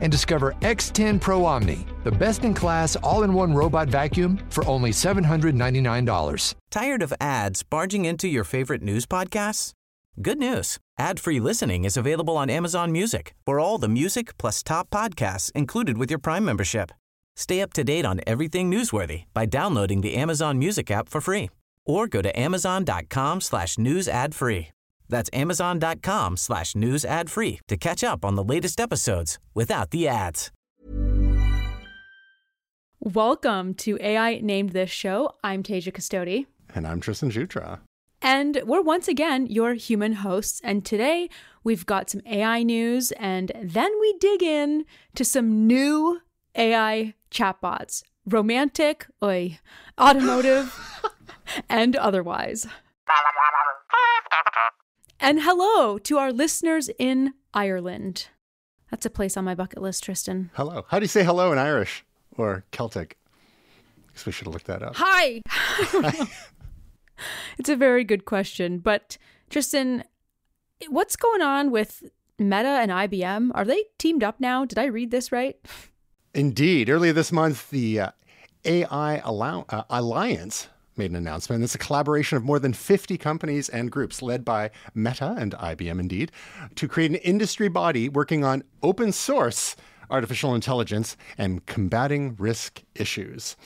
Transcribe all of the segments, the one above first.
and discover X10 Pro Omni, the best in class all in one robot vacuum for only $799. Tired of ads barging into your favorite news podcasts? Good news. Ad-free listening is available on Amazon Music for all the music plus top podcasts included with your Prime membership. Stay up to date on everything newsworthy by downloading the Amazon Music app for free or go to amazon.com slash news ad free. That's amazon.com slash news ad free to catch up on the latest episodes without the ads. Welcome to AI Named This Show. I'm Tasia Custode. And I'm Tristan Jutras. And we're once again your human hosts. And today we've got some AI news, and then we dig in to some new AI chatbots romantic, oi, automotive, and otherwise. And hello to our listeners in Ireland. That's a place on my bucket list, Tristan. Hello. How do you say hello in Irish or Celtic? I guess we should have looked that up. Hi. it's a very good question. But Tristan, what's going on with Meta and IBM? Are they teamed up now? Did I read this right? Indeed. Earlier this month, the uh, AI Allow- uh, Alliance made an announcement. It's a collaboration of more than 50 companies and groups led by Meta and IBM, indeed, to create an industry body working on open source artificial intelligence and combating risk issues.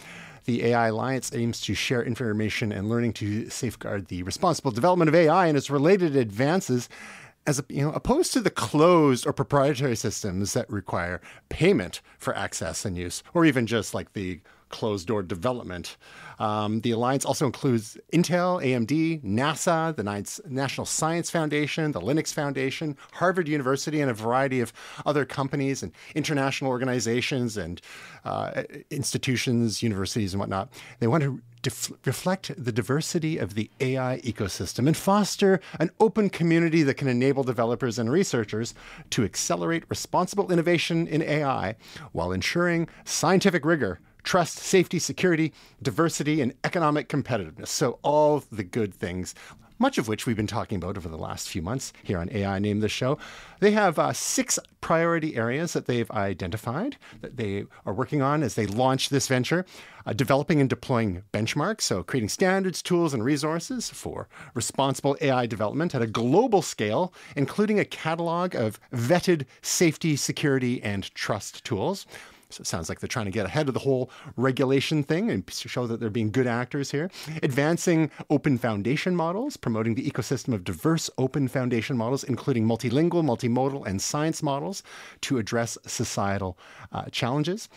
The AI Alliance aims to share information and learning to safeguard the responsible development of AI and its related advances as you know, opposed to the closed or proprietary systems that require payment for access and use, or even just like the closed door development. Um, the alliance also includes Intel, AMD, NASA, the National Science Foundation, the Linux Foundation, Harvard University, and a variety of other companies and international organizations and uh, institutions, universities, and whatnot. They want to def- reflect the diversity of the AI ecosystem and foster an open community that can enable developers and researchers to accelerate responsible innovation in AI while ensuring scientific rigor trust, safety, security, diversity, and economic competitiveness. So, all the good things, much of which we've been talking about over the last few months here on AI Name the Show. They have uh, six priority areas that they've identified that they are working on as they launch this venture. Uh, developing and deploying benchmarks, so creating standards, tools, and resources for responsible AI development at a global scale, including a catalog of vetted safety, security, and trust tools. So it sounds like they're trying to get ahead of the whole regulation thing and show that they're being good actors here. Advancing open foundation models, promoting the ecosystem of diverse open foundation models, including multilingual, multimodal, and science models to address societal uh, challenges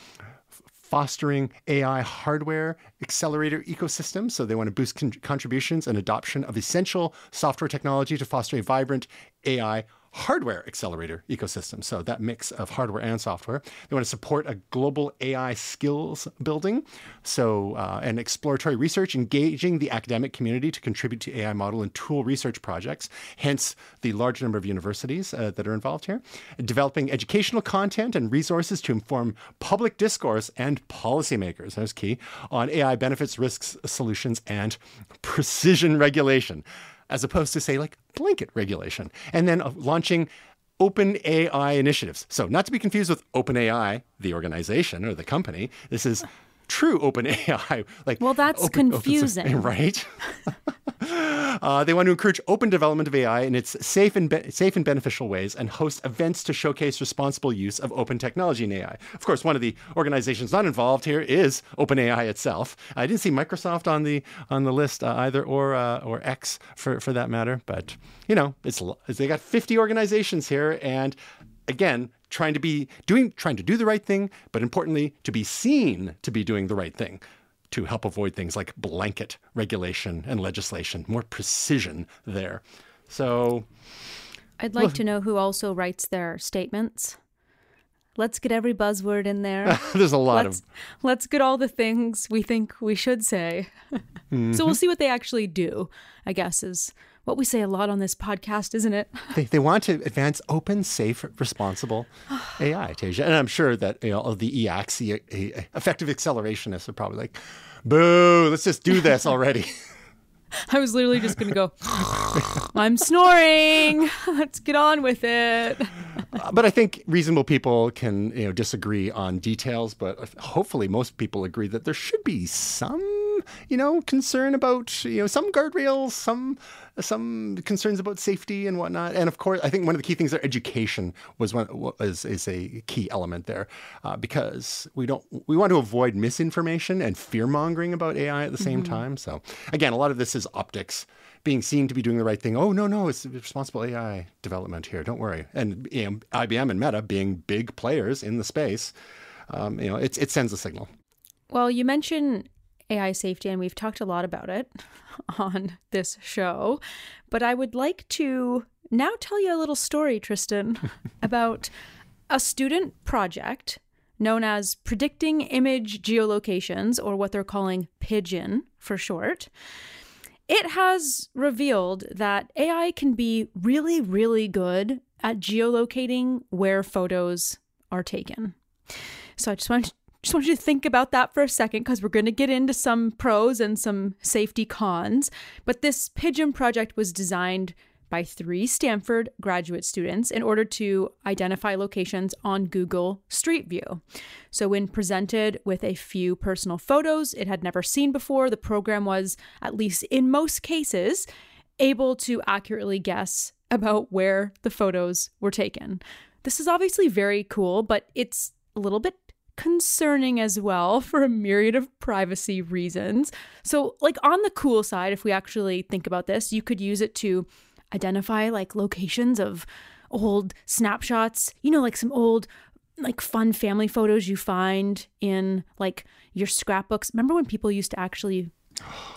fostering AI hardware accelerator ecosystems. So they want to boost con- contributions and adoption of essential software technology to foster a vibrant AI hardware accelerator ecosystem. So that mix of hardware and software. They want to support a global AI skills building. So uh, and exploratory research, engaging the academic community to contribute to AI model and tool research projects. Hence the large number of universities uh, that are involved here. Developing educational content and resources to inform public discourse and policymakers. That's key on AI benefits, risks, solutions, and precision regulation as opposed to, say, like blanket regulation. And then uh, launching open AI initiatives. So, not to be confused with OpenAI, the organization or the company. This is true open AI. Like, well, that's open, confusing, open, right? uh, they want to encourage open development of AI in its safe and be- safe and beneficial ways, and host events to showcase responsible use of open technology in AI. Of course, one of the organizations not involved here is OpenAI itself. I didn't see Microsoft on the on the list uh, either, or uh, or X for for that matter. But you know, it's they got 50 organizations here, and again, trying to be doing trying to do the right thing, but importantly, to be seen to be doing the right thing to help avoid things like blanket regulation and legislation, more precision there. So I'd like well, to know who also writes their statements. Let's get every buzzword in there. There's a lot let's, of. Let's get all the things we think we should say. Mm-hmm. So we'll see what they actually do, I guess, is what we say a lot on this podcast, isn't it? They, they want to advance open, safe, responsible AI, Tasia. And I'm sure that you know all the EACs, the effective accelerationists, are probably like, boo, let's just do this already. I was literally just going to go, I'm snoring. Let's get on with it. Uh, but I think reasonable people can you know disagree on details, but hopefully most people agree that there should be some you know concern about you know some guardrails, some some concerns about safety and whatnot. And of course, I think one of the key things there, education was one was is a key element there, uh, because we don't we want to avoid misinformation and fear mongering about AI at the same Mm-hmm. time. So again, a lot of this is optics. Being seen to be doing the right thing. Oh no, no, it's responsible AI development here. Don't worry. And you know, IBM and Meta being big players in the space, um, you know, it it sends a signal. Well, you mentioned AI safety, and we've talked a lot about it on this show. But I would like to now tell you a little story, Tristan, about a student project known as Predicting Image Geolocations, or what they're calling Pigeon for short. It has revealed that AI can be really, really good at geolocating where photos are taken. So I just want just want you to think about that for a second because we're going to get into some pros and some safety cons. But this pigeon project was designed by three Stanford graduate students in order to identify locations on Google Street View. So, when presented with a few personal photos it had never seen before, the program was, at least in most cases, able to accurately guess about where the photos were taken. This is obviously very cool, but it's a little bit concerning as well for a myriad of privacy reasons. So, like on the cool side, if we actually think about this, you could use it to identify like locations of old snapshots, you know, like some old like fun family photos you find in like your scrapbooks. Remember when people used to actually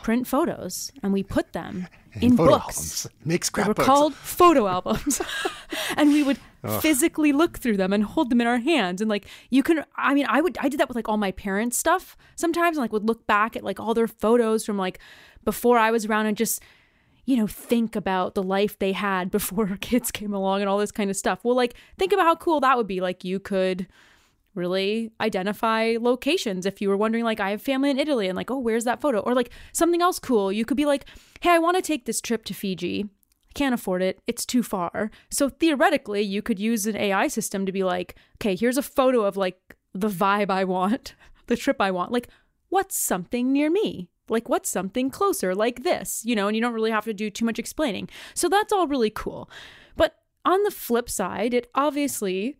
print photos and we put them in Photo books? albums. Make They were called photo albums. and we would physically look through them and hold them in our hands. And like you can I mean, I would I did that with like all my parents' stuff sometimes and like would look back at like all their photos from like before I was around and just you know, think about the life they had before kids came along and all this kind of stuff. Well, like, think about how cool that would be. Like, you could really identify locations if you were wondering, like, I have family in Italy and, like, oh, where's that photo? Or, like, something else cool. You could be like, hey, I want to take this trip to Fiji. I can't afford it. It's too far. So, theoretically, you could use an AI system to be like, okay, here's a photo of, like, the vibe I want, the trip I want. Like, what's something near me? Like, what's something closer like this? You know, and you don't really have to do too much explaining. So, that's all really cool. But on the flip side, it obviously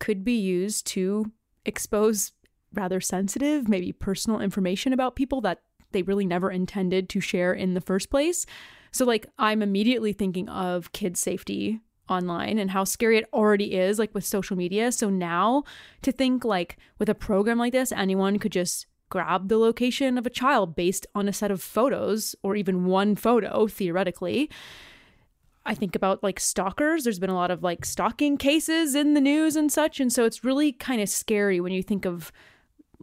could be used to expose rather sensitive, maybe personal information about people that they really never intended to share in the first place. So, like, I'm immediately thinking of kids' safety online and how scary it already is, like with social media. So, now to think like with a program like this, anyone could just grab the location of a child based on a set of photos or even one photo, theoretically. I think about like stalkers. There's been a lot of like stalking cases in the news and such. And so it's really kind of scary when you think of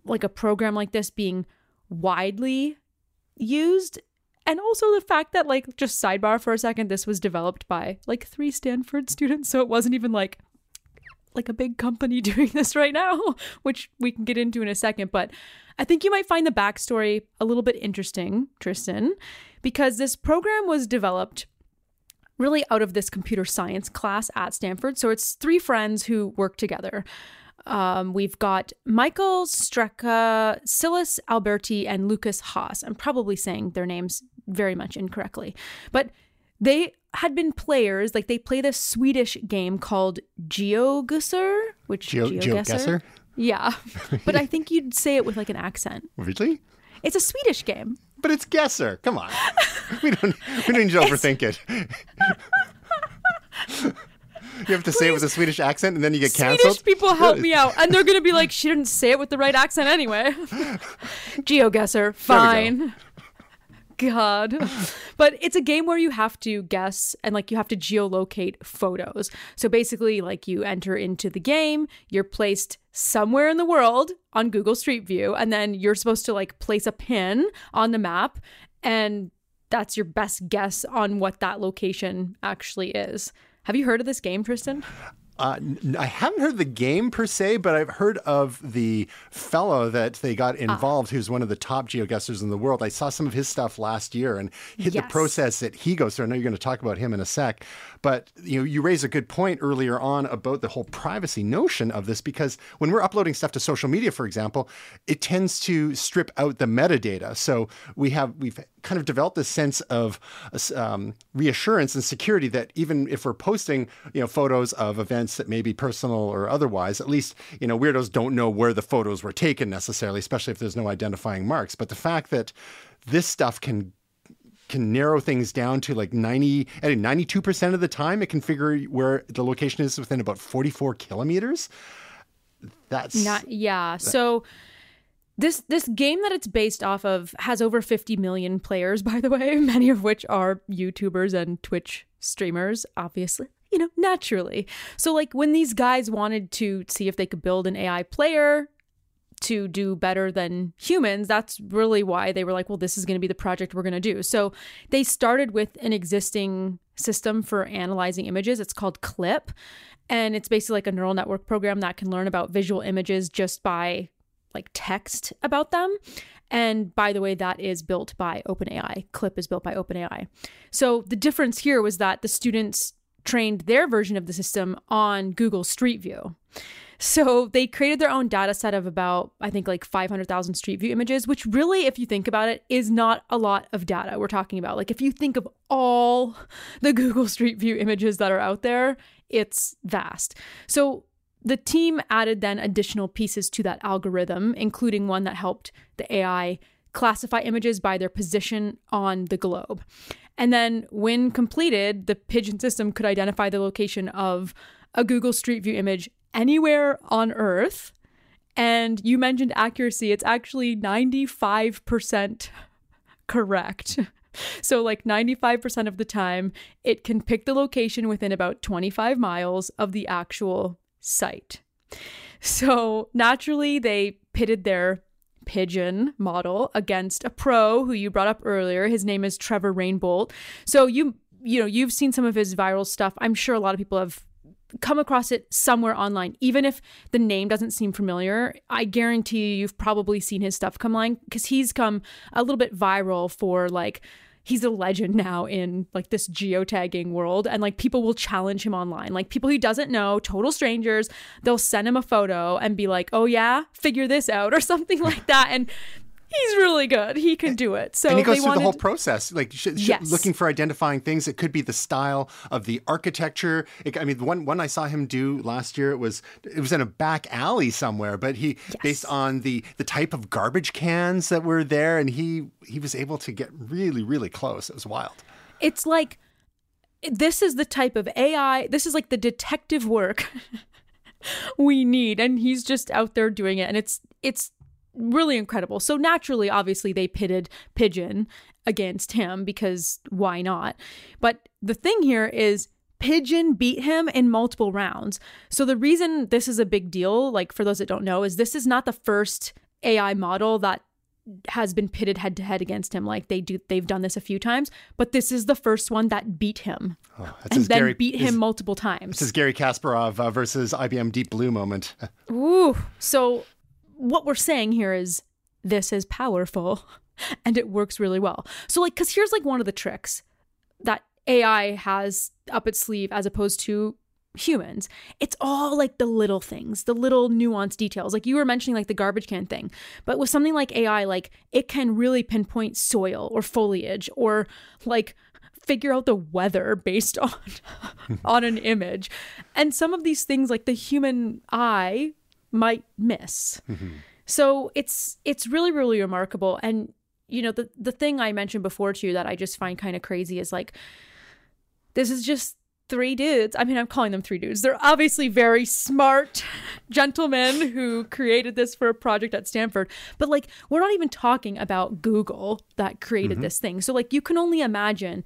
like a program like this being widely used. And also the fact that, like, just sidebar for a second, this was developed by like three Stanford students. So it wasn't even like like a big company doing this right now, which we can get into in a second. But I think you might find the backstory a little bit interesting, Tristan, because this program was developed really out of this computer science class at Stanford. So it's three friends who work together. Um, we've got Michael Strecka, Silas Alberti, and Lukas Haas. I'm probably saying their names very much incorrectly, but they had been players. Like they play this Swedish game called GeoGuessr, which Geo- GeoGuessr? Yeah, but I think you'd say it with like an accent. Really? It's a Swedish game. But it's guesser. Come on. we don't we don't need to overthink it. you have to say it with a Swedish accent and then you get canceled. Swedish people help me out, and they're gonna be like, "She didn't say it with the right accent anyway." GeoGuessr, fine. God. but it's a game where you have to guess and like you have to geolocate photos. So basically, like you enter into the game, you're placed somewhere in the world on Google Street View, and then you're supposed to like place a pin on the map, and that's your best guess on what that location actually is. Have you heard of this game, Tristan? Uh, I haven't heard the game per se, but I've heard of the fellow that they got ah. involved, ah. who's one of the top geoguessers in the world. I saw some of his stuff last year and hit yes. the process that he goes through. I know you're going to talk about him in a sec, but you know, you raise a good point earlier on about the whole privacy notion of this because when we're uploading stuff to social media, for example, it tends to strip out the metadata. So we have we've kind of developed this sense of um, reassurance and security that even if we're posting, you know, photos of events that may be personal or otherwise, at least you know weirdos don't know where the photos were taken necessarily, especially if there's no identifying marks. But the fact that this stuff can can narrow things down to like 90 at 92% of the time it can figure where the location is within about 44 kilometers. That's not yeah. that, so this this game that it's based off of has over 50 million players by the way many of which are youtubers and twitch streamers obviously you know naturally. So like when these guys wanted to see if they could build an ai player to do better than humans, that's really why they were like, well, this is going to be the project we're going to do. So they started with an existing system for analyzing images. It's called CLIP. And it's basically like a neural network program that can learn about visual images just by like text about them. And by the way, that is built by OpenAI. CLIP is built by OpenAI. So the difference here was that the students trained their version of the system on Google Street View. So they created their own data set of about, I think, like 500,000 Street View images, which really, if you think about it, is not a lot of data we're talking about. Like, if you think of all the Google Street View images that are out there, it's vast. So the team added then additional pieces to that algorithm, including one that helped the AI classify images by their position on the globe. And then, when completed, the Pigeon system could identify the location of a Google Street View image anywhere on Earth. And you mentioned accuracy, it's actually 95% correct. So, like 95% of the time, it can pick the location within about 25 miles of the actual site. So, naturally, they pitted their pigeon model against a pro who you brought up earlier. His name is Trevor Rainbolt. So, you you know, you've seen some of his viral stuff. I'm sure a lot of people have come across it somewhere online, even if the name doesn't seem familiar. I guarantee you, you've probably seen his stuff come online because he's come a little bit viral for like he's a legend now in like this geotagging world and like people will challenge him online like people he doesn't know total strangers they'll send him a photo and be like oh yeah figure this out or something like that and He's really good. He can do it. So and he goes through wanted... the whole process, like sh- sh- yes. looking for identifying things. It could be the style of the architecture. It, I mean, the one one I saw him do last year, it was it was in a back alley somewhere, but he yes. based on the the type of garbage cans that were there, and he he was able to get really really close. It was wild. It's like this is the type of AI. This is like the detective work we need, and he's just out there doing it, and it's it's really incredible. So naturally, obviously, they pitted Pigeon against him because why not? But the thing here is Pigeon beat him in multiple rounds. So the reason this is a big deal, like for those that don't know, is this is not the first AI model that has been pitted head to head against him. Like they do, they've done this a few times, but this is the first one that beat him, oh, and then Gary, beat him multiple times. This is Garry Kasparov uh, versus IBM Deep Blue moment. Ooh, so what we're saying here is this is powerful and it works really well. So, like, because here's like one of the tricks that AI has up its sleeve as opposed to humans. It's all like the little things, the little nuanced details. Like you were mentioning, like the garbage can thing. But with something like AI, like it can really pinpoint soil or foliage or like figure out the weather based on on an image. And some of these things like the human eye might miss. Mm-hmm. So it's it's really really remarkable and you know the the thing I mentioned before to you that I just find kind of crazy is like this is just three dudes. I mean, I'm calling them three dudes. They're obviously very smart gentlemen who created this for a project at Stanford. But like, we're not even talking about Google that created mm-hmm. this thing. So, like, you can only imagine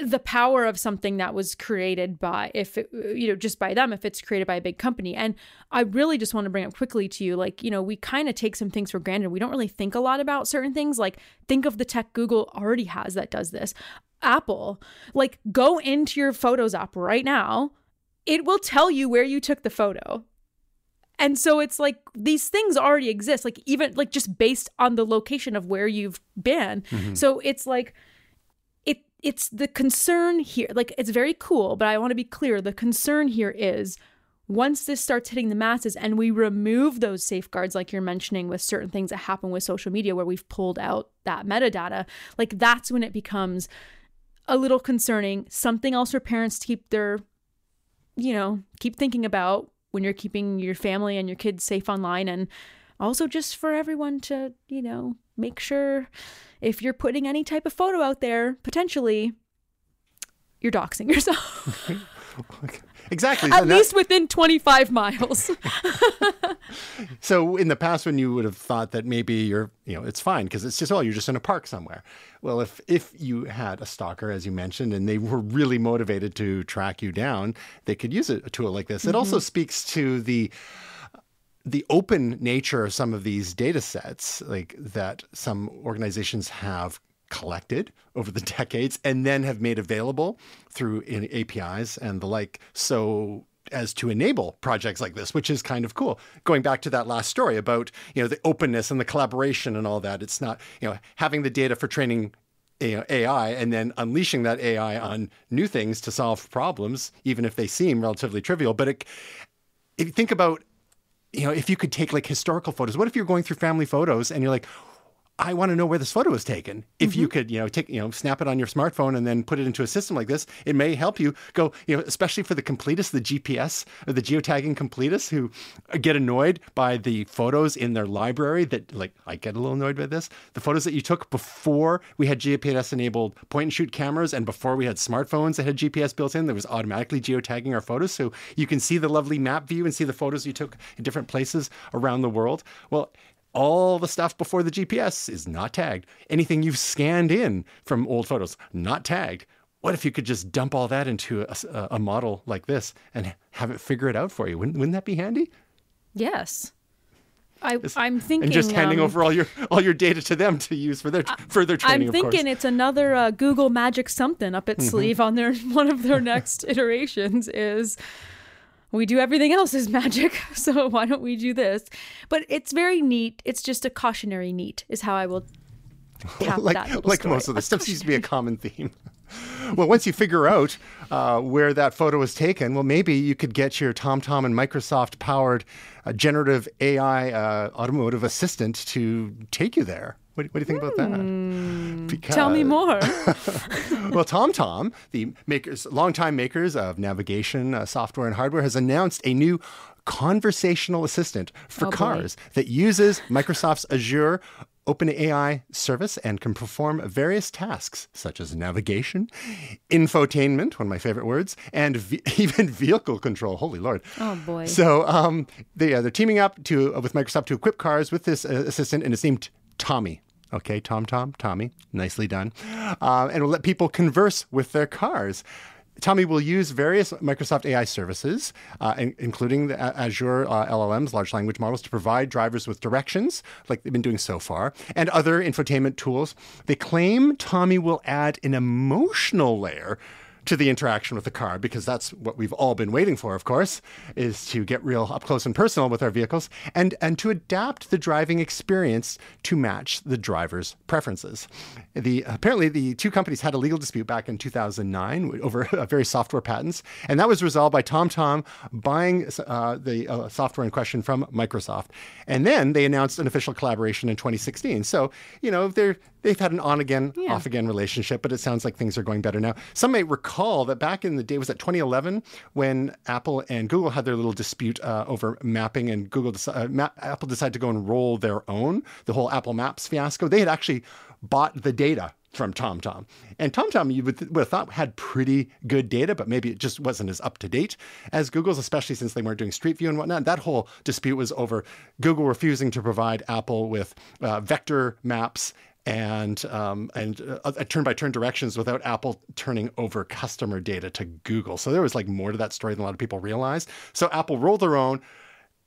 the power of something that was created by if it, you know just by them if it's created by a big company. And i really just want to bring up quickly to you like you know we kind of take some things for granted. We don't really think a lot about certain things. Like think of the tech google already has that does this. Apple like go into your photos app right now. It will tell you where you took the photo. And so it's like these things already exist like even like just based on the location of where you've been. Mm-hmm. so it's like it's the concern here like it's very cool but i want to be clear the concern here is once this starts hitting the masses and we remove those safeguards like you're mentioning with certain things that happen with social media where we've pulled out that metadata like that's when it becomes a little concerning something else for parents to keep their you know keep thinking about when you're keeping your family and your kids safe online and also just for everyone to you know make sure if you're putting any type of photo out there, potentially, you're doxing yourself. exactly. At so least that... within 25 miles. so in the past, when you would have thought that maybe you're, you know, it's fine because it's just, oh, you're just in a park somewhere. Well, if if you had a stalker, as you mentioned, and they were really motivated to track you down, they could use a, a tool like this. Mm-hmm. It also speaks to the the open nature of some of these data sets, like that some organizations have collected over the decades and then have made available through APIs and the like. So as to enable projects like this, which is kind of cool. Going back to that last story about, you know, the openness and the collaboration and all that. It's not, you know, having the data for training AI and then unleashing that AI on new things to solve problems, even if they seem relatively trivial. But it, if you think about you know, if you could take like historical photos, what if you're going through family photos and you're like, I want to know where this photo was taken. If mm-hmm. you could, you know, take, you know, snap it on your smartphone and then put it into a system like this, it may help you go, you know, especially for the completists, the GPS or the geotagging completists who get annoyed by the photos in their library that, like, I get a little annoyed by this. The photos that you took before we had GPS enabled point and shoot cameras and before we had smartphones that had GPS built in, that was automatically geotagging our photos. So you can see the lovely map view and see the photos you took in different places around the world. Well, all the stuff before the GPS is not tagged. Anything you've scanned in from old photos, not tagged. What if you could just dump all that into a, a model like this and have it figure it out for you? Wouldn't, wouldn't that be handy? Yes. I, am thinking, and just handing um, over all your all your data to them to use for their further training. I'm thinking it's another uh, Google Magic something up its mm-hmm. sleeve on their one of their next iterations is we do everything else is magic, so why don't we do this? But it's very neat. It's just a cautionary neat, is how I will like, that. Like story. most of the stuff seems to be a common theme. well, once you figure out uh, where that photo was taken, well, maybe you could get your TomTom and Microsoft powered uh, generative AI uh, automotive assistant to take you there. What, what do you think about that? Because, hmm. Tell me more. well, TomTom, the makers, longtime makers of navigation uh, software and hardware, has announced a new conversational assistant for oh, cars boy. that uses Microsoft's Azure OpenAI service and can perform various tasks such as navigation, infotainment, one of my favorite words, and v- even vehicle control. Holy Lord! Oh boy! So um, they uh, they're teaming up to uh, with Microsoft to equip cars with this uh, assistant, and it's named Tommy. Okay, Tom, Tom, Tommy, nicely done. Uh, and we'll let people converse with their cars. Tommy will use various Microsoft AI services, uh, in, including the Azure uh, LLMs, large language models, to provide drivers with directions, like they've been doing so far, and other infotainment tools. They claim Tommy will add an emotional layer to the interaction with the car because that's what we've all been waiting for, of course, is to get real up close and personal with our vehicles and, and to adapt the driving experience to match the driver's preferences. The, apparently, the two companies had a legal dispute back in 2009 over various software patents, and that was resolved by TomTom buying uh, the uh, software in question from Microsoft. And then they announced an official collaboration in 2016. So, you know, they're they've had an on again, yeah. off again relationship, but it sounds like things are going better now. Some may recall that back in the day, was that 2011 when Apple and Google had their little dispute uh, over mapping, and Google uh, Ma- Apple decided to go and roll their own, the whole Apple Maps fiasco. They had actually bought the data from TomTom. And TomTom, you would, would have thought had pretty good data, but maybe it just wasn't as up to date as Google's, especially since they weren't doing Street View and whatnot. That whole dispute was over Google refusing to provide Apple with uh, vector maps and um, and turn by turn directions without Apple turning over customer data to Google. So there was like more to that story than a lot of people realized. So Apple rolled their own.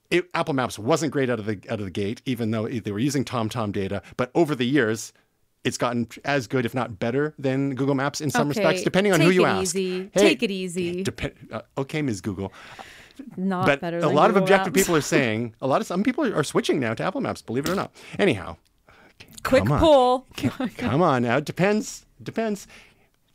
It, Apple Maps wasn't great out of the out of the gate, even though they were using TomTom data. But over the years, it's gotten as good, if not better, than Google Maps in some Okay, respects, depending on take who you it ask. easy. Take it easy. Dep- uh, okay, Ms. Google. Not but better a lot of objective Maps. people are saying a lot of some people are switching now to Apple Maps. Believe it or not. Anyhow, Quick Come on. poll. come on now. It depends. Depends.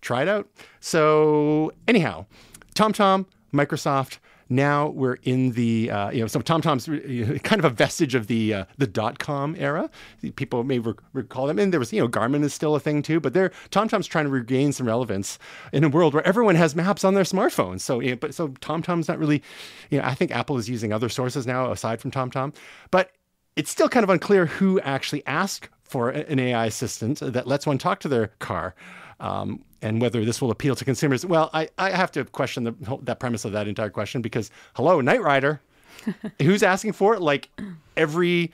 Try it out. So anyhow, TomTom, Microsoft. Now we're in the uh, you know so TomTom's uh, kind of a vestige of the uh, the dot com era. People may rec- recall them, and there was you know Garmin is still a thing too. But they're TomTom's trying to regain some relevance in a world where everyone has maps on their smartphones. So you know, but so TomTom's not really you know I think Apple is using other sources now aside from TomTom, but it's still kind of unclear who actually asked for an AI assistant that lets one talk to their car. Um, and whether this will appeal to consumers. Well, I, I have to question the, that premise of that entire question because, hello, Knight Rider, who's asking for it? Like every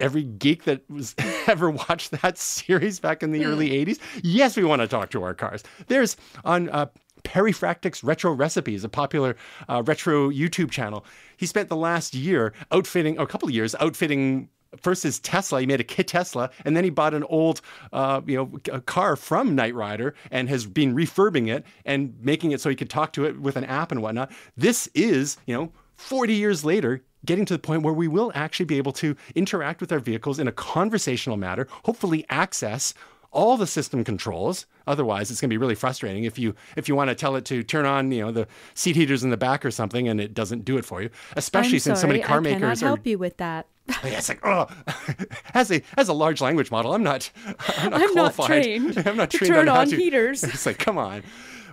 every geek that was ever watched that series back in the early 80s. Yes, we want to talk to our cars. There's on uh, Perifractic's Retro Recipes, a popular uh, retro YouTube channel. He spent the last year outfitting, or a couple of years outfitting. First his Tesla, he made a KITT Tesla, and then he bought an old, uh, you know, a car from Knight Rider and has been refurbing it and making it so he could talk to it with an app and whatnot. This is, you know, 40 years later, getting to the point where we will actually be able to interact with our vehicles in a conversational manner, hopefully access all the system controls. Otherwise, it's going to be really frustrating if you if you want to tell it to turn on, you know, the seat heaters in the back or something, and it doesn't do it for you. Especially I'm since so many sorry, car I cannot makers are. help you with that. Yeah, it's like, oh, as a as a large language model, I'm not I'm not I'm not qualified. trained I'm not to trained turn on, on to- heaters. It's like, come on,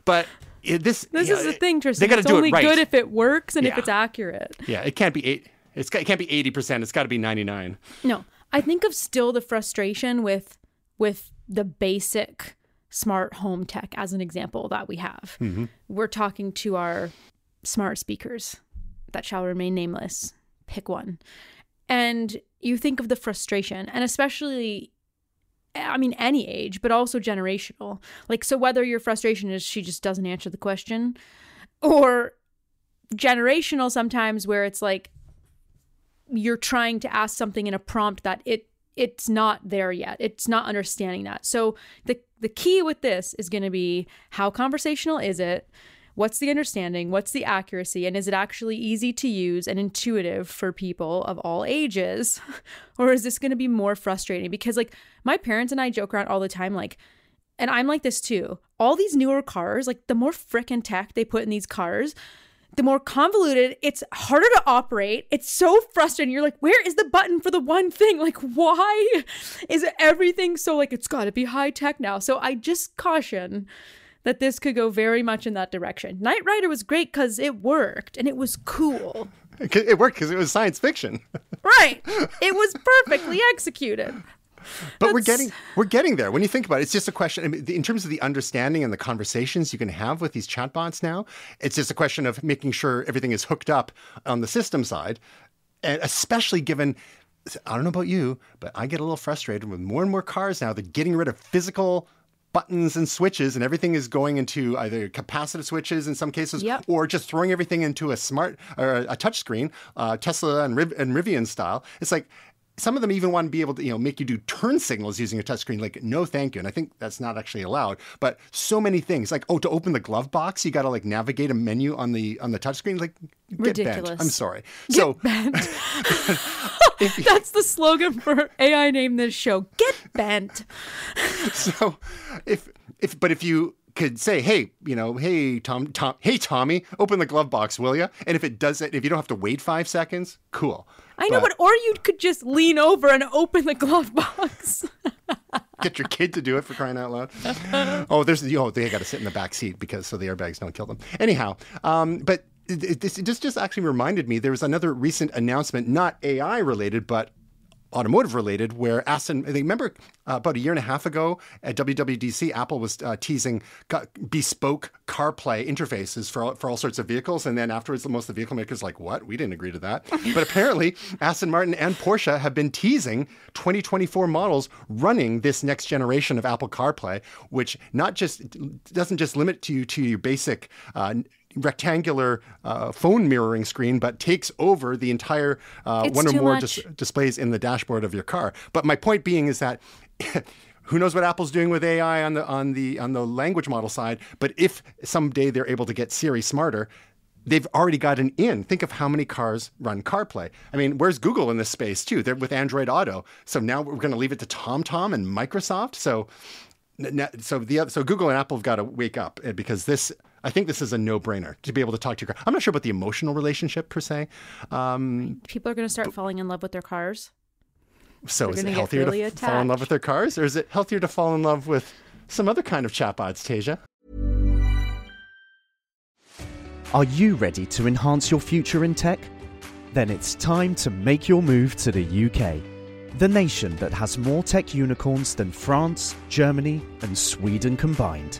but it, this This yeah, is the thing, Tristan. They got to it's do only it right. good if it works and if it's accurate. yeah, it can't be eight. It's got- it can't be eighty percent. It's got to be ninety nine. No, I think of still the frustration with with the basic smart home tech as an example that we have. Mm-hmm. We're talking to our smart speakers that shall remain nameless. Pick one. And you think of the frustration, and especially I mean, any age, but also generational. Like, so whether your frustration is she just doesn't answer the question, or generational sometimes where it's like you're trying to ask something in a prompt that it it's not there yet. It's not understanding that. So the the key with this is going to be how conversational is it? What's the understanding? What's the accuracy? And is it actually easy to use and intuitive for people of all ages? or is this going to be more frustrating? Because like my parents and I joke around all the time like and I'm like this too. All these newer cars, like the more frickin' tech they put in these cars, the more convoluted, it's harder to operate. It's so frustrating. You're like, where is the button for the one thing? Like, why is everything so like it's got to be high tech now? So I just caution that this could go very much in that direction. Knight Rider was great because it worked and it was cool. It worked because it was science fiction. Right. It was perfectly executed. But we're getting we're getting there. When you think about it, it's just a question I mean, in terms of the understanding and the conversations you can have with these chatbots now. It's just a question of making sure everything is hooked up on the system side, and especially given. I don't know about you, but I get a little frustrated with more and more cars now. They're getting rid of physical buttons and switches, and everything is going into either capacitive switches in some cases, Yep. or just throwing everything into a smart or a touch screen, uh, Tesla and, Riv- and Rivian style. It's like some of them even want to be able to, you know, make you do turn signals using a touchscreen. Like, no, thank you. And I think that's not actually allowed. But so many things, like, oh, to open the glove box, you got to like navigate a menu on the on the touchscreen. Like, get bent. Ridiculous. I'm sorry. get so That's the slogan for AI name this show. Get bent. so if if but if you could say, hey, you know, hey Tom, Tom, hey Tommy, open the glove box, will you? And if it does it, if you don't have to wait five seconds, cool. I know, but or you could just lean over and open the glove box. get your kid to do it for crying out loud. oh, there's oh they got to sit in the back seat because so the airbags don't kill them. Anyhow, um, but it, it- this this just actually reminded me there was another recent announcement, not AI related, but automotive related, where Aston, they remember uh, about a year and a half ago at WWDC, Apple was uh, teasing bespoke CarPlay interfaces for all, for all sorts of vehicles. And then afterwards, most of the vehicle makers like, what? We didn't agree to that. but apparently, Aston Martin and Porsche have been teasing 2024 models running this next generation of Apple CarPlay, which not just doesn't just limit to you to your basic uh, rectangular uh, phone mirroring screen, but takes over the entire uh, one or more dis- displays in the dashboard of your car. But my point being is that. who knows what Apple's doing with AI on the on the on the language model side? But if someday they're able to get Siri smarter, they've already got an in. Think of how many cars run CarPlay. I mean, where's Google in this space too? They're with Android Auto. So now we're going to leave it to TomTom and Microsoft. So so the so Google and Apple have got to wake up eh, because this I think this is a no-brainer to be able to talk to your car. I'm not sure about the emotional relationship per se. Um, People are going to start but, falling in love with their cars. So They're is it healthier really to attached. fall in love with their cars, or is it healthier to fall in love with some other kind of chatbots, Tasia? Are you ready to enhance your future in tech? Then it's time to make your move to the UK, the nation that has more tech unicorns than France, Germany, and Sweden combined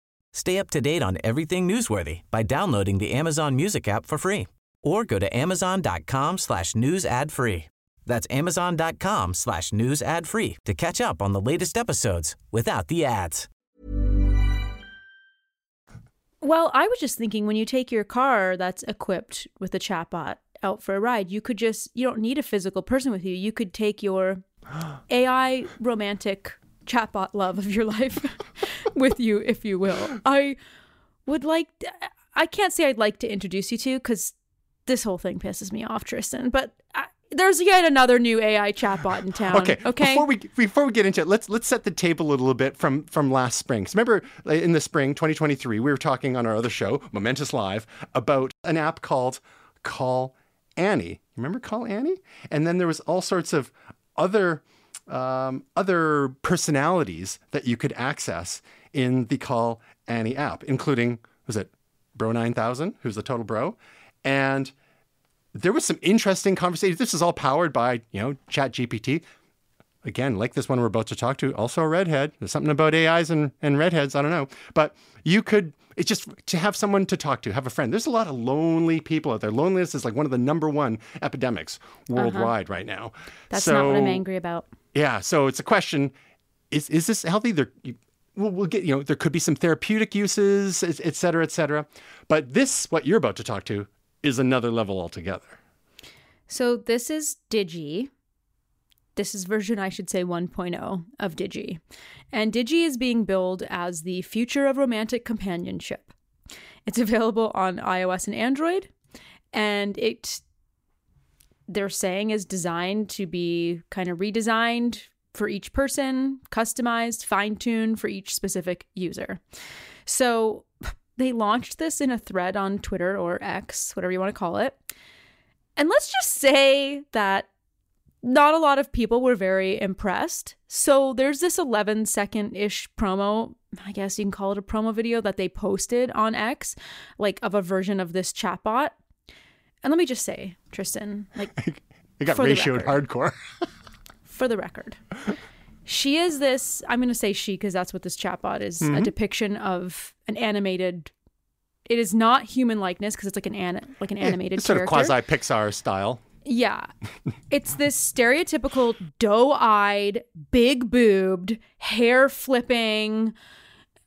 Stay up to date on everything newsworthy by downloading the Amazon Music app for free or go to amazon.com slash news ad free. That's amazon.com slash news ad free to catch up on the latest episodes without the ads. Well, I was just thinking when you take your car that's equipped with a chatbot out for a ride, you could just, you don't need a physical person with you. You could take your AI romantic chatbot love of your life with you, if you will. I would like, I can't say I'd like to introduce you to because this whole thing pisses me off, Tristan, but. I, there's yet another new AI chatbot in town. Okay. Okay. Before we before we get into it, let's let's set the table a little bit from from last spring. So remember, in the spring 2023, we were talking on our other show, Momentous Live, about an app called Call Annie. Remember Call Annie? And then there was all sorts of other um, other personalities that you could access in the Call Annie app, including, was it Bro 9000, who's the total bro? And there was some interesting conversations. This is all powered by, you know, Chat GPT. Again, like this one we're about to talk to, also a redhead. There's something about AIs and, and redheads, I don't know. But you could, it's just to have someone to talk to, have a friend. There's a lot of lonely people out there. Loneliness is like one of the number one epidemics uh-huh. worldwide uh-huh. right now. That's so, not what I'm angry about. Yeah. So it's a question: is is this healthy? There, we'll, we'll get you know there could be some therapeutic uses, et cetera, et cetera. But this, what you're about to talk to, is another level altogether. So this is Digi. This is version, I should say, 1.0 of Digi. And Digi is being billed as the future of romantic companionship. It's available on iOS and Android, and it they're saying is designed to be kind of redesigned for each person, customized, fine tuned for each specific user. So they launched this in a thread on Twitter or X, whatever you want to call it. And let's just say that not a lot of people were very impressed. So there's this 11 second ish promo, I guess you can call it a promo video that they posted on X, like of a version of this chatbot. And let me just say, Tristan, like it got ratioed hardcore. for the record, she is this. I'm going to say she because that's what this chatbot is mm-hmm. a depiction of an animated. It is not human likeness because it's like an an, like an animated yeah, sort of quasi Pixar style. Yeah. it's this stereotypical doe eyed, big boobed, hair flipping,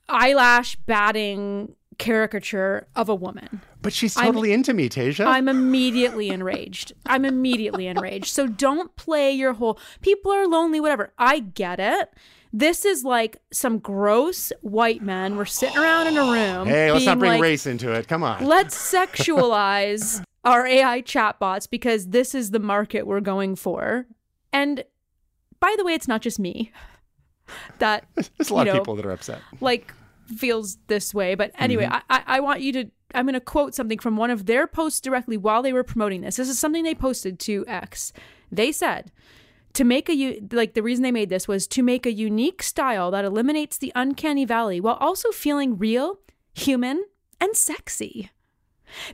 eyelash batting caricature of a woman. But she's totally I'm, into me, Tasia. I'm immediately enraged. I'm immediately enraged. So don't play your whole people are lonely, whatever. I get it. This is like some gross white men. We're sitting around in a room. Hey, let's not bring like, race into it. Come on. Let's sexualize our AI chatbots because this is the market we're going for. And by the way, it's not just me. that There's a lot you of people that are upset. like feels this way. But anyway, mm-hmm. I, I I want you to. I'm going to quote something from one of their posts directly while they were promoting this. This is something they posted to X. They said to make a like the reason they made this was to make a unique style that eliminates the uncanny valley while also feeling real, human, and sexy.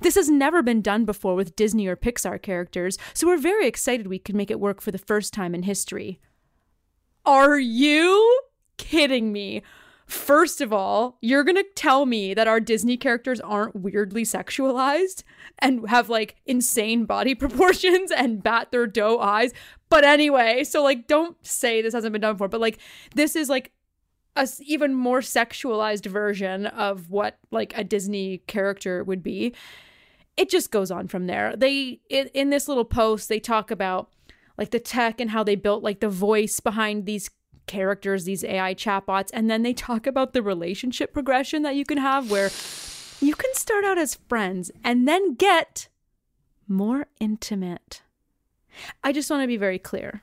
This has never been done before with Disney or Pixar characters, so we're very excited we could make it work for the first time in history. Are you kidding me? First of all, you're going to tell me that our Disney characters aren't weirdly sexualized and have like insane body proportions and bat their doe eyes. But anyway, so like don't say this hasn't been done before, but like this is like a even more sexualized version of what like a Disney character would be. It just goes on from there. They in, in this little post they talk about like the tech and how they built like the voice behind these characters, these AI chatbots, and then they talk about the relationship progression that you can have where you can start out as friends and then get more intimate. I just want to be very clear.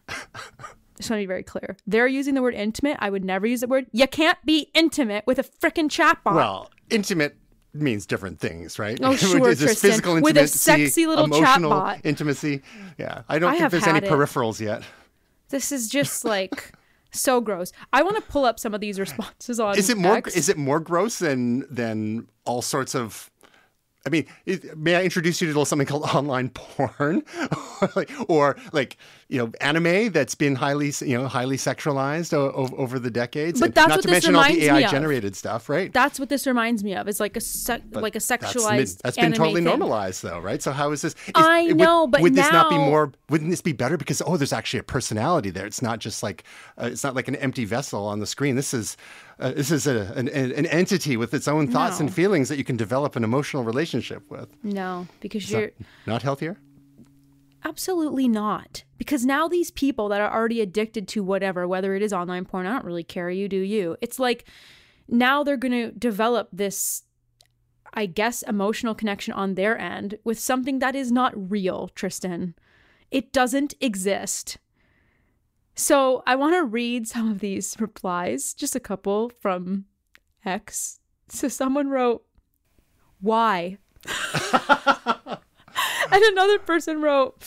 just want to be very clear. They're using the word intimate. I would never use the word. You can't be intimate with a freaking chatbot. Well, intimate means different things, right? Oh, sure, Is this Tristan. physical With a sexy little emotional chatbot. intimacy. Yeah, I don't I think there's any it. peripherals yet. this is just like so gross. I want to pull up some of these responses on. Is it more? X. Is it more gross than than all sorts of? I mean, it, may I introduce you to something called online porn, or like you know, anime that's been highly you know highly sexualized o- o- over the decades. But And that's not what to this mention all reminds the me AI generated stuff, right? That's what this reminds me of. It's like a sec- like a That's been- sexualized. that's been anime totally thing. normalized, though, right? So how is this? Is, I would- know, but would this not be more? Wouldn't this be better because oh, there's actually a personality there. It's not just like uh, it's not like an empty vessel on the screen. This is uh, this is a, an, an entity with its own thoughts and feelings that you can develop an emotional relationship with. No, because Is you're not healthier? absolutely not. Because now these people that are already addicted to whatever, whether it is online porn, I don't really care. You do you. It's like now they're going to develop this, I guess, emotional connection on their end with something that is not real, Tristan. It doesn't exist. So I want to read some of these replies, just a couple from X. So someone wrote, Why? and another person wrote,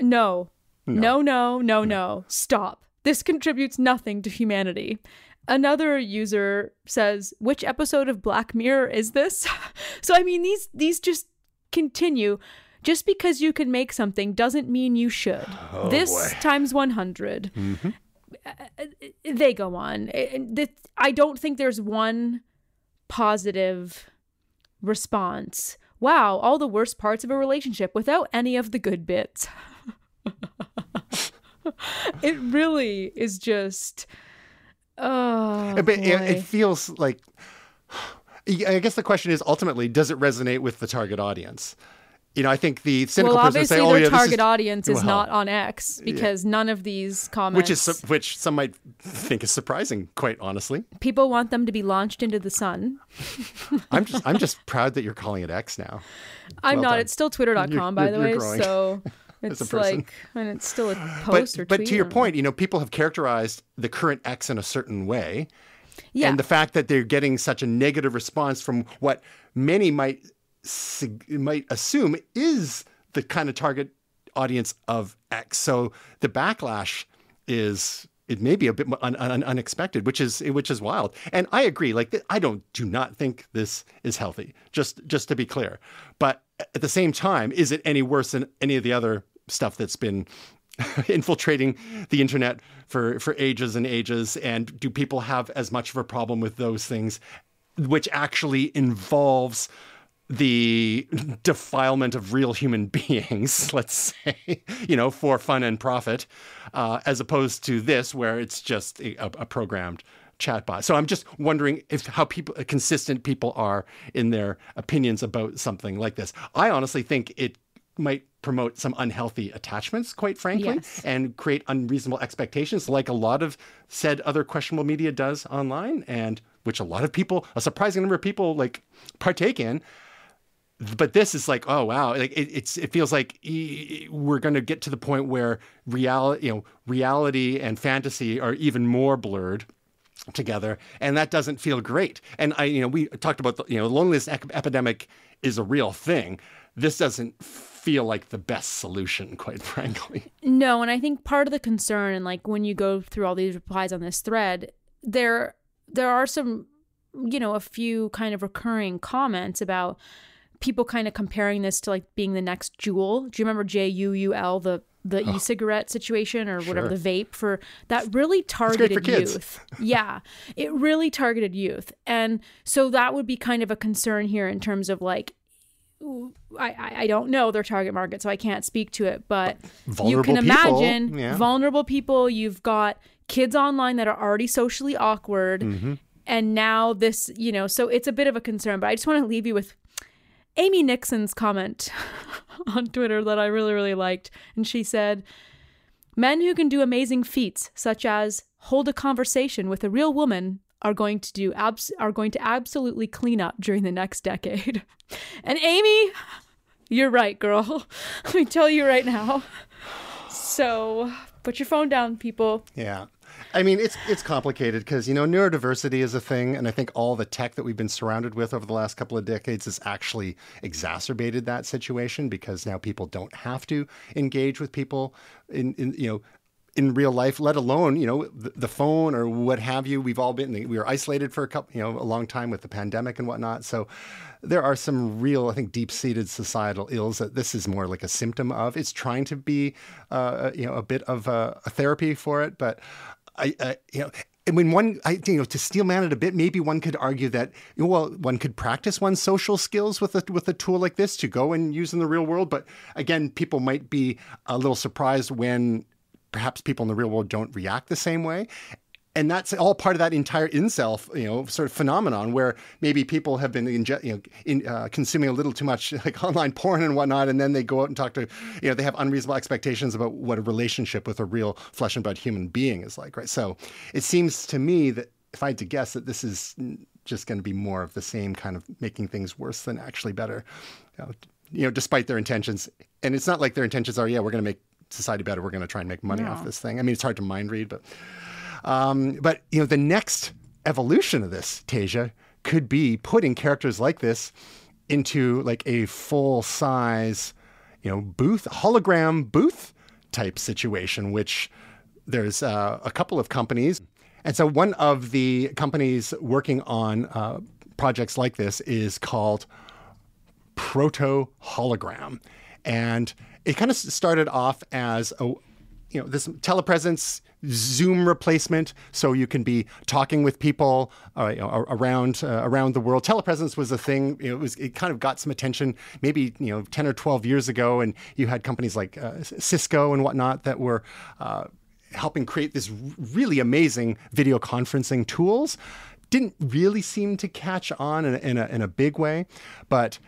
No, no, no, no, no, stop. This contributes nothing to humanity. Another user says, Which episode of Black Mirror is this? so I mean these these just continue. Just because you can make something doesn't mean you should. Oh, this times 100 mm-hmm. uh, they go on. Uh, I don't think there's one positive response. Wow, all the worst parts of a relationship without any of the good bits. it really is just. Oh, but it, it feels like. I guess the question is ultimately, does it resonate with the target audience? You know, I think the cynical well, person would obviously, say, "Oh their yeah, target is, audience is well, not on X because none of these comments. which is which some might think is surprising, quite honestly. people want them to be launched into the sun. I'm just I'm just proud that you're calling it X now. I'm Well not. done. It's still twitter.com, by you're- the you're way. growing So it's like, and it's still a But post or but to your I don't know. point, you know, people have characterized the current X in a certain way, yeah. and the fact that they're getting such a negative response from what many might might assume is the kind of target audience of X. So the backlash is it may be a bit un- un- unexpected, which is which is wild. And I agree. Like I don't do not think this is healthy. Just just to be clear. But at the same time, is it any worse than any of the other stuff that's been infiltrating the internet for for ages and ages? And do people have as much of a problem with those things, which actually involves the defilement of real human beings, let's say, you know, for fun and profit, uh, as opposed to this, where it's just a, a programmed chatbot. So I'm just wondering if how people consistent people are in their opinions about something like this. I honestly think it might promote some unhealthy attachments, quite frankly, Yes. and create unreasonable expectations, like a lot of said other questionable media does online, and which a lot of people, a surprising number of people, like partake in but this is like oh wow like it, it's it feels like we're going to get to the point where reality you know reality and fantasy are even more blurred together, and that doesn't feel great. And I, you know, we talked about the, you know, loneliness ec- epidemic is a real thing. This doesn't feel like the best solution, quite frankly. No, and I think part of the concern, and like when you go through all these replies on this thread, there there are some, you know, a few kind of recurring comments about people kind of comparing this to like being the next Juul. Do you remember J U U L, the the oh, e-cigarette situation or whatever sure. the vape for that really targeted youth. yeah, it really targeted youth, and so that would be kind of a concern here in terms of like. I, I don't know their target market, so I can't speak to it. But you can imagine people, yeah. vulnerable people. You've got kids online that are already socially awkward, mm-hmm. and now this, you know, so it's a bit of a concern. But I just want to leave you with Amy Nixon's comment on Twitter that I really, really liked. And she said, Men who can do amazing feats, such as hold a conversation with a real woman, are going to do abs- are going to absolutely clean up during the next decade. And Amy, you're right, girl. Let me tell you right now. So put your phone down, people. Yeah. I mean, it's it's complicated because you know neurodiversity is a thing, and I think all the tech that we've been surrounded with over the last couple of decades has actually exacerbated that situation because now people don't have to engage with people in, in you know in real life, let alone you know the, phone or what have you. We've all been we were isolated for a couple you know a long time with the pandemic and whatnot. So there are some real I think deep seated societal ills that this is more like a symptom of. It's trying to be uh, you know a bit of a, a therapy for it, but I, you know, and when one, I, you know, to steel man it a bit, maybe one could argue that, well, one could practice one's social skills with a with a tool like this to go and use in the real world. But again, people might be a little surprised when perhaps people in the real world don't react the same way and that's all part of that entire incel, you know, sort of phenomenon where maybe people have been, inge- you know, in, uh, consuming a little too much like online porn and whatnot, and then they go out and talk to, you know, they have unreasonable expectations about what a relationship with a real flesh and blood human being is like, right? So it seems to me that if I had to guess, that this is just going to be more of the same kind of making things worse than actually better, you know, you know, despite their intentions. And it's not like their intentions are, yeah, we're going to make society better. We're going to try and make money no. off this thing. I mean, it's hard to mind read, but. Um, but you know, the next evolution of this, Tasia, could be putting characters like this into like a full size, you know, booth, hologram booth type situation, which there's uh, a couple of companies. And so one of the companies working on uh, projects like this is called Proto Hologram. And it kind of started off as a, you know, this telepresence Zoom replacement, so you can be talking with people uh, you know, around uh, around the world. Telepresence was a thing. It was it kind of got some attention maybe you know ten or twelve years ago, and you had companies like uh, Cisco and whatnot that were uh, helping create this really amazing video conferencing tools. Didn't really seem to catch on in a, in a, in a big way, but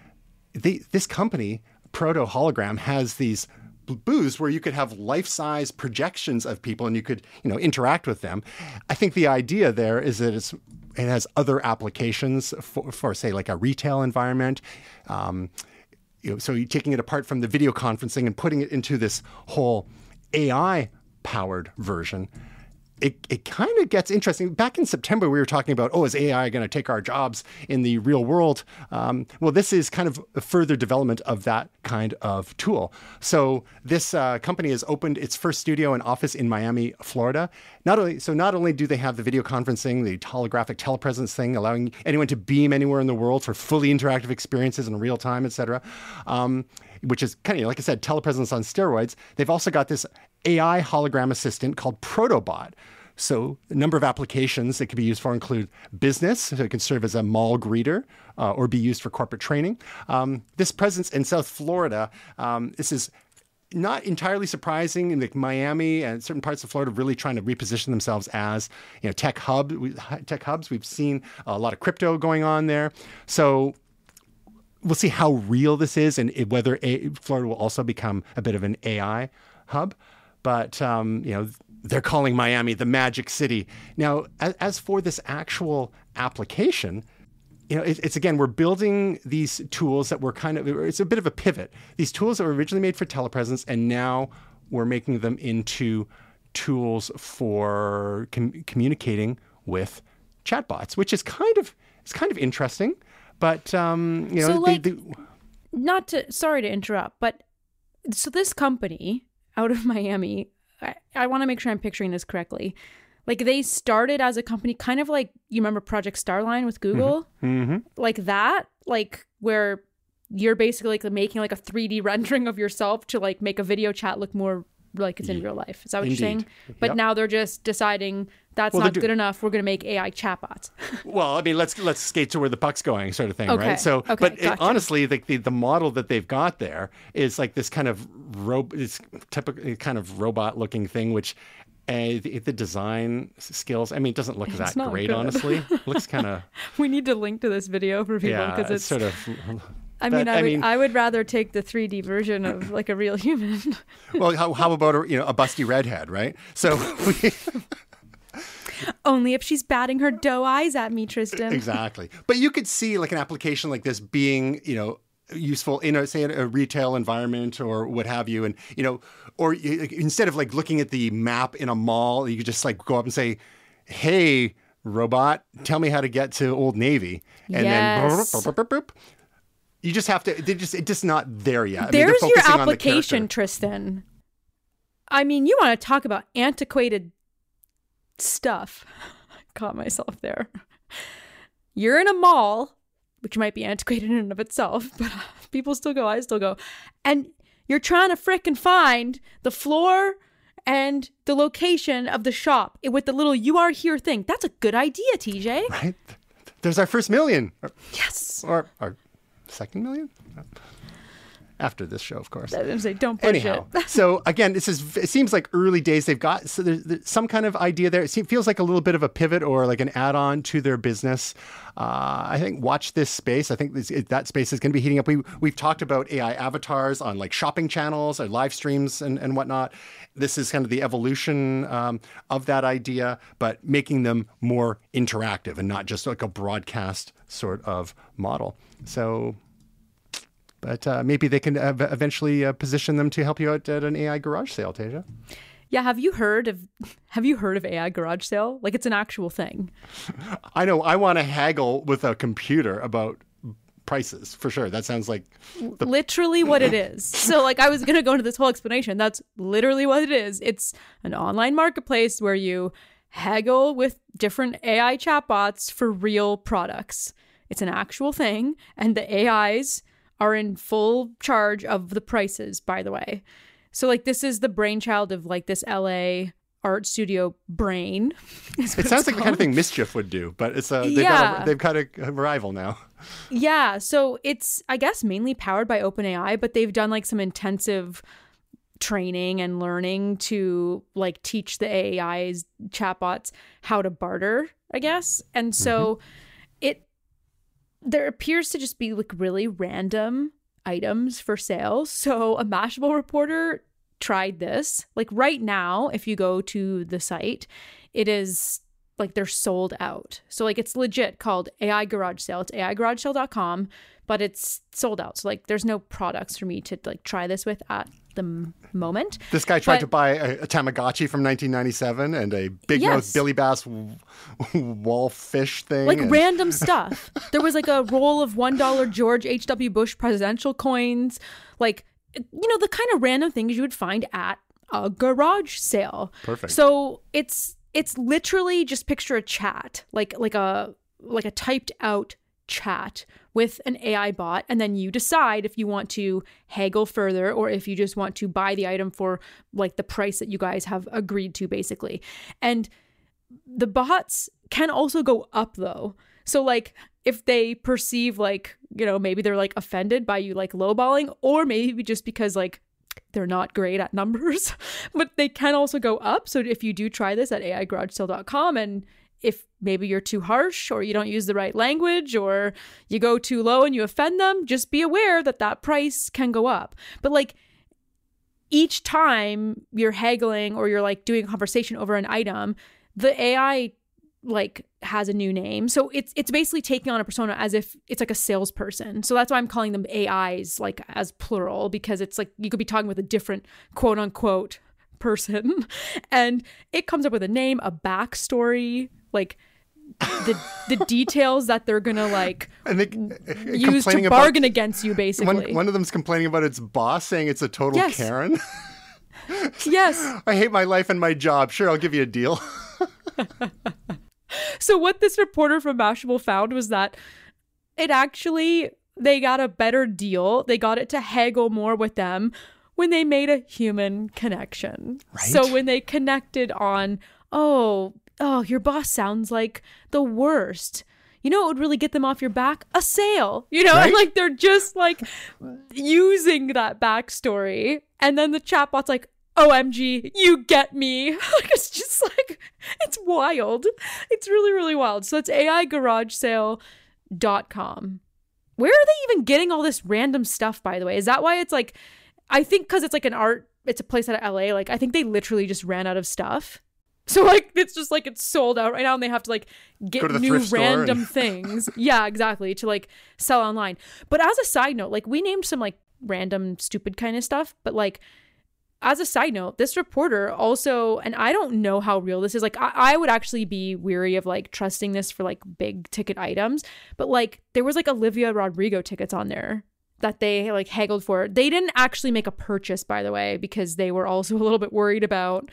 they, this company Proto Hologram has these booths where you could have life-size projections of people and you could you know interact with them. I think the idea there is that it's it has other applications for, for say like a retail environment um, you know, so you're taking it apart from the video conferencing and putting it into this whole ai powered version it, it kind of gets interesting. Back in September, we were talking about, oh, is AI going to take our jobs in the real world? Um, well, this is kind of a further development of that kind of tool. So this uh, company has opened its first studio and office in Miami, Florida. Not only so, not only do they have the video conferencing, the holographic telepresence thing, allowing anyone to beam anywhere in the world for fully interactive experiences in real time, et cetera. Um, which is kind of like I said, telepresence on steroids. They've also got this AI hologram assistant called Protobot. So, a number of applications it can be used for include business, so it can serve as a mall greeter uh, or be used for corporate training. Um, this presence in South Florida, um, this is not entirely surprising in the Miami and certain parts of Florida really trying to reposition themselves as you know tech hub tech hubs. We've seen a lot of crypto going on there. So we'll see how real this is and whether a, Florida will also become a bit of an AI hub. But um, you know, they're calling Miami the Magic City. Now, as, as for this actual application, you know, it, it's again, we're building these tools that were kind of, it's a bit of a pivot. These tools that were originally made for telepresence, and now we're making them into tools for com- communicating with chatbots, which is kind of it's kind of interesting. But um, you know, So, they- like- they- not to sorry to interrupt, but so this company out of Miami, I, I want to make sure I'm picturing this correctly. Like they started as a company, kind of like you remember Project Starline with Google, Mhm. like that, like where you're basically like making like a 3D rendering of yourself to like make a video chat look more like it's in real life. Is that what you're saying? But Yep. now they're just deciding that's Well, not do- good enough. We're going to make AI chatbots. Well, I mean, let's let's skate to where the puck's going, sort of thing, Okay, right? So, okay, but it- honestly, the, the the model that they've got there is like this kind of ro- this typical kind of robot-looking thing, which. Uh, the, the design skills. I mean, it doesn't look that great, good. honestly. looks kind of we need to link to this video for people yeah, because it's it's sort of. I mean, I, I would, mean- I would rather take the 3D version of like a real human. Well, how, how about a, you know a busty redhead, right? So we, Only if she's batting her doe eyes at me, Tristan. exactly. But you could see like an application like this being, you know, useful in a say a retail environment or what have you, and you know, or instead of like looking at the map in a mall, you could just like go up and say, "Hey, robot, tell me how to get to Old Navy," and Yes. then. boop, boop, boop, boop. You just have to. They just it's just not there yet. I mean, they're There's your focusing on the application. Tristan. I mean, you want to talk about antiquated stuff. I Caught myself there. You're in a mall, which might be antiquated in and of itself, but people still go, I still go. And you're trying to frickin' find the floor and the location of the shop with the little you are here thing. That's a good idea, TJ. Right? There's our first million. Yes. or our second million after this show, of course. I was gonna say, don't push Anyhow, it. so again, this is it seems like early days. They've got so there's, there's some kind of idea there. It seems, feels like a little bit of a pivot or like an add-on to their business. Uh, I think watch this space. I think this, it, that space is going to be heating up. We we've talked about AI avatars on like shopping channels or live streams and and whatnot. This is kind of the evolution um, of that idea, but making them more interactive and not just like a broadcast sort of model. So but uh, maybe they can eventually uh, position them to help you out at an AI garage sale, Tasia. Yeah, have you heard of have you heard of AI garage sale? Like it's an actual thing. I know I want to haggle with a computer about prices for sure. That sounds like literally what it is. So like I was going to go into this whole explanation. That's literally what it is. It's an online marketplace where you haggle with different AI chatbots for real products. It's an actual thing and the AIs are in full charge of the prices, by the way. So like this is the brainchild of like this LA art studio brain. it sounds like the kind of thing MSCHF would do, but it's uh, they've Yeah. got a, they've got a, a rival now. Yeah, so it's I guess mainly powered by OpenAI, but they've done like some intensive training and learning to like teach the AI's chatbots how to barter, I guess. And so mm-hmm. it there appears to just be like really random items for sale. So a Mashable reporter tried this. Like right now, if you go to the site, it is like they're sold out. So like it's legit called AI Garage Sale. It's AIGarageSale.com, but it's sold out. So like there's no products for me to like try this with at the m- moment. This guy tried But- to buy a, a Tamagotchi from 1997 and a big nose Billy Bass w- wall fish thing. like and- random stuff. There was like a roll of one dollar George H. W. Bush presidential coins, like you know the kind of random things you would find at a garage sale. Perfect. So it's it's literally just picture a chat, like like a like a typed out chat with an AI bot, and then you decide if you want to haggle further or if you just want to buy the item for like the price that you guys have agreed to, basically. And the bots can also go up though. So like if they perceive like, you know, maybe they're like offended by you like lowballing or maybe just because like they're not great at numbers, but they can also go up. So if you do try this at AIGarageSale.com and if maybe you're too harsh or you don't use the right language or you go too low and you offend them, just be aware that that price can go up. But like each time you're haggling or you're like doing a conversation over an item, the AI like has a new name. So it's it's basically taking on a persona as if it's like a salesperson. So that's why I'm calling them AIs like as plural because it's like you could be talking with a different quote unquote person and it comes up with a name, a backstory, like the the details that they're gonna like And they uh, uh, use to bargain about, against you, basically. one, one of them's complaining about its boss saying it's a total Yes. Karen. yes. I hate my life and my job. Sure, I'll give you a deal. So what this reporter from Mashable found was that it actually they got a better deal. They got it to haggle more with them when they made a human connection. So when they connected on, oh, oh, your boss sounds like the worst. You know what would really get them off your back? A sale. You know, Right. and like they're just like using that backstory. And then the chatbot's like, OMG, you get me. like it's just like it's wild. It's really, really wild. So it's AIGarageSale.com. Where are they even getting all this random stuff, by the way? Is that why it's like I think because it's like an art, it's a place out of LA. Like I think they literally just ran out of stuff. So like it's just like it's sold out right now and they have to like get to new random and- things. yeah, exactly. To like sell online. But as a side note, like we named some like random stupid kind of stuff, but like as a side note, this reporter also, and I don't know how real this is. Like, I, I would actually be weary of like trusting this for like big ticket items, but like there was like Olivia Rodrigo tickets on there that they like haggled for. They didn't actually make a purchase, by the way, because they were also a little bit worried about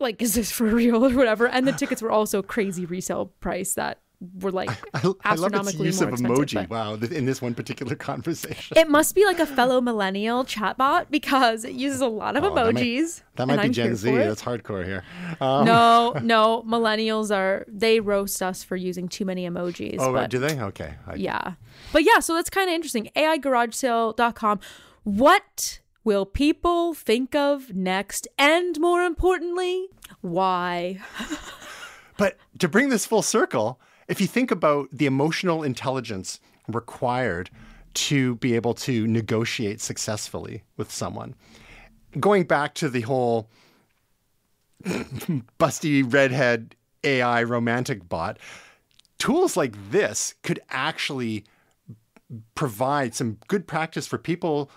like, is this for real or whatever. And the tickets were also crazy resale price that were like I, I love its astronomically use more of emoji. but- Wow, in this one particular conversation. It must be like a fellow millennial chatbot because it uses a lot of Oh, that might- emojis. That might be I'm Gen Z. That's hardcore here. Um, no, no, millennials are they roast us for using too many emojis. oh, but do they? Okay. I, yeah. But yeah, so that's kind of interesting. AIGarageSale.com. What will people think of next? And more importantly, why? But to bring this full circle, if you think about the emotional intelligence required to be able to negotiate successfully with someone, going back to the whole busty redhead AI romantic bot, tools like this could actually provide some good practice for people,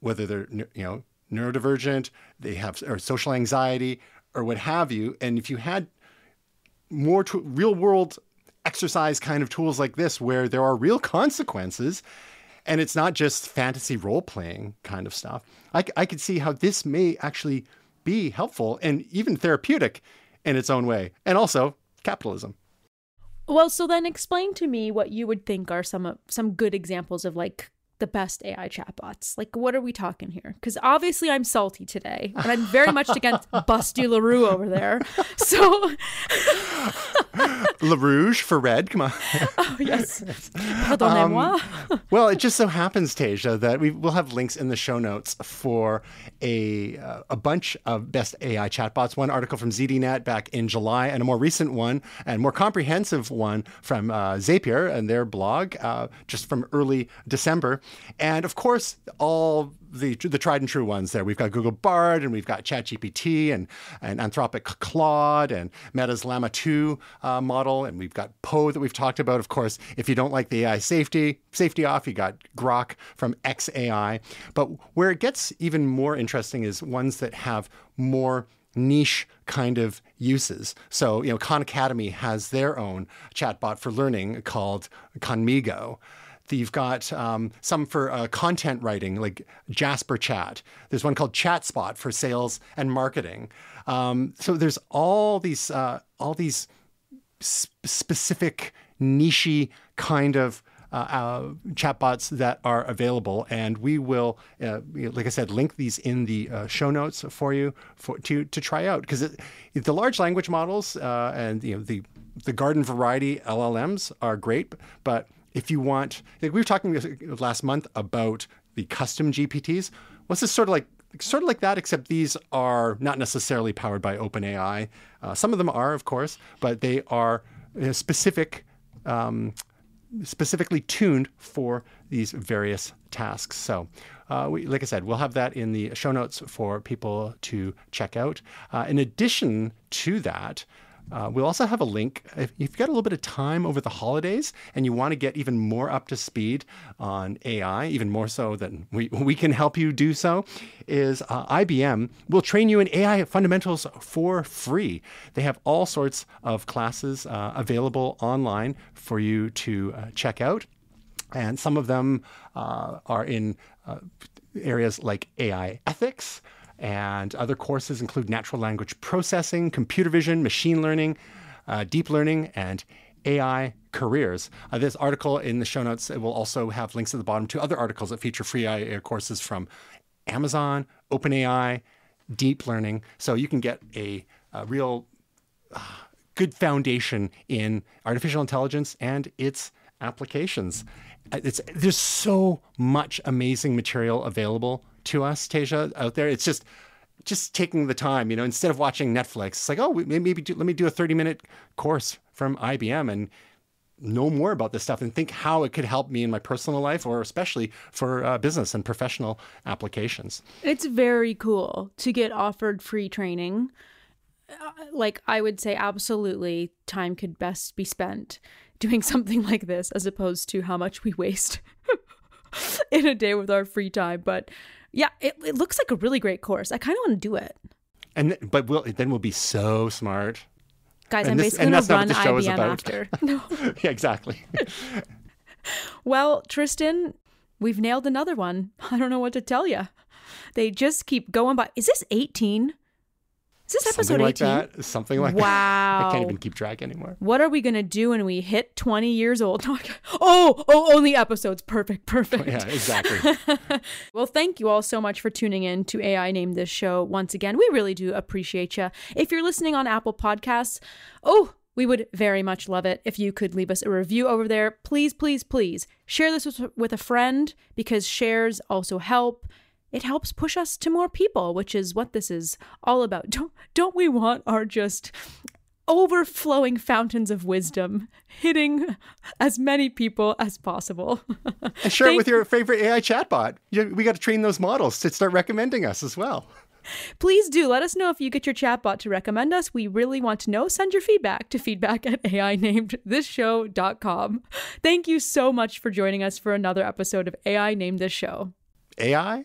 whether they're you know neurodivergent, they have or social anxiety or what have you. And if you had more to real world exercise kind of tools like this where there are real consequences and it's not just fantasy role playing kind of stuff. I could see how this may actually be helpful and even therapeutic in its own way. And also capitalism. Well, so then explain to me what you would think are some some good examples of like the best AI chatbots. Like, what are we talking here? Because obviously I'm salty today, and I'm very much against Busty LaRue over there. So, Le Rouge for red. Come on. oh, yes, pardonnez-moi. well, it just so happens, Tasia, that we will have links in the show notes for a uh, a bunch of best AI chatbots. One article from ZDNet back in July, and a more recent one and more comprehensive one from uh, Zapier and their blog, uh, just from early December. And of course, all the the tried and true ones there. We've got Google Bard and we've got ChatGPT and and Anthropic Claude and Meta's Llama 2 uh, model and we've got Poe that we've talked about. Of course, if you don't like the AI safety safety off, you got Grok from XAI. But where it gets even more interesting is ones that have more niche kind of uses. So, you know, Khan Academy has their own chatbot for learning called Khanmigo. You've got um, some for uh, content writing, like Jasper Chat. There's one called ChatSpot for sales and marketing. Um, so there's all these uh, all these sp- specific niche kind of uh, uh, chatbots that are available, and we will, uh, like I said, link these in the uh, show notes for you for to to try out because the large language models and you know the the garden variety LLMs are great, but if you want, like we were talking last month about the custom GPTs. What's this sort of like? Sort of like that, except these are not necessarily powered by OpenAI. Uh, some of them are, of course, but they are uh, specific, um, specifically tuned for these various tasks. So, uh, we, like I said, we'll have that in the show notes for people to check out. Uh, in addition to that, Uh, we'll also have a link. If you've got a little bit of time over the holidays and you want to get even more up to speed on AI, even more so than we, we can help you do so, is uh, IBM will train you in AI fundamentals for free. They have all sorts of classes uh, available online for you to uh, check out. And some of them uh, are in uh, areas like AI ethics, and other courses include natural language processing, computer vision, machine learning, uh, deep learning, and AI careers. Uh, this article in the show notes It will also have links at the bottom to other articles that feature free AI courses from Amazon, OpenAI, deep learning. So you can get a, a real uh, good foundation in artificial intelligence and its applications. Uh, it's, there's so much amazing material available to us, Tasia, out there. It's just just taking the time, you know, instead of watching Netflix, it's like, oh, maybe do, let me do a 30 minute course from IBM and know more about this stuff and think how it could help me in my personal life or especially for uh, business and professional applications. It's very cool to get offered free training. Uh, like, I would say, absolutely, time could best be spent doing something like this as opposed to how much we waste in a day with our free time. But yeah, it, it looks like a really great course. I kind of want to do it. And but we'll, then we'll be so smart. Guys, and I'm this, basically going to run IBM after. No. yeah, exactly. well, Tristan, we've nailed another one. I don't know what to tell you. They just keep going by. Is this 18? Is this episode Something like 18? that. Something like wow. that. I can't even keep track anymore. What are we going to do when we hit 20 years old? oh, oh, only episodes. Perfect, perfect. Yeah, exactly. well, thank you all so much for tuning in to AI Named This Show once again. We really do appreciate you. If you're listening on Apple Podcasts, oh, we would very much love it if you could leave us a review over there. Please, please, please share this with a friend because shares also help it helps push us to more people, which is what this is all about. Don't don't we want our just overflowing fountains of wisdom hitting as many people as possible. and share Thank- it with your favorite AI chatbot. We got to train those models to start recommending us as well. Please do let us know if you get your chatbot to recommend us. We really want to know. Send your feedback to feedback at AInamedThisShow.com. Thank you so much for joining us for another episode of AI Named This Show. AI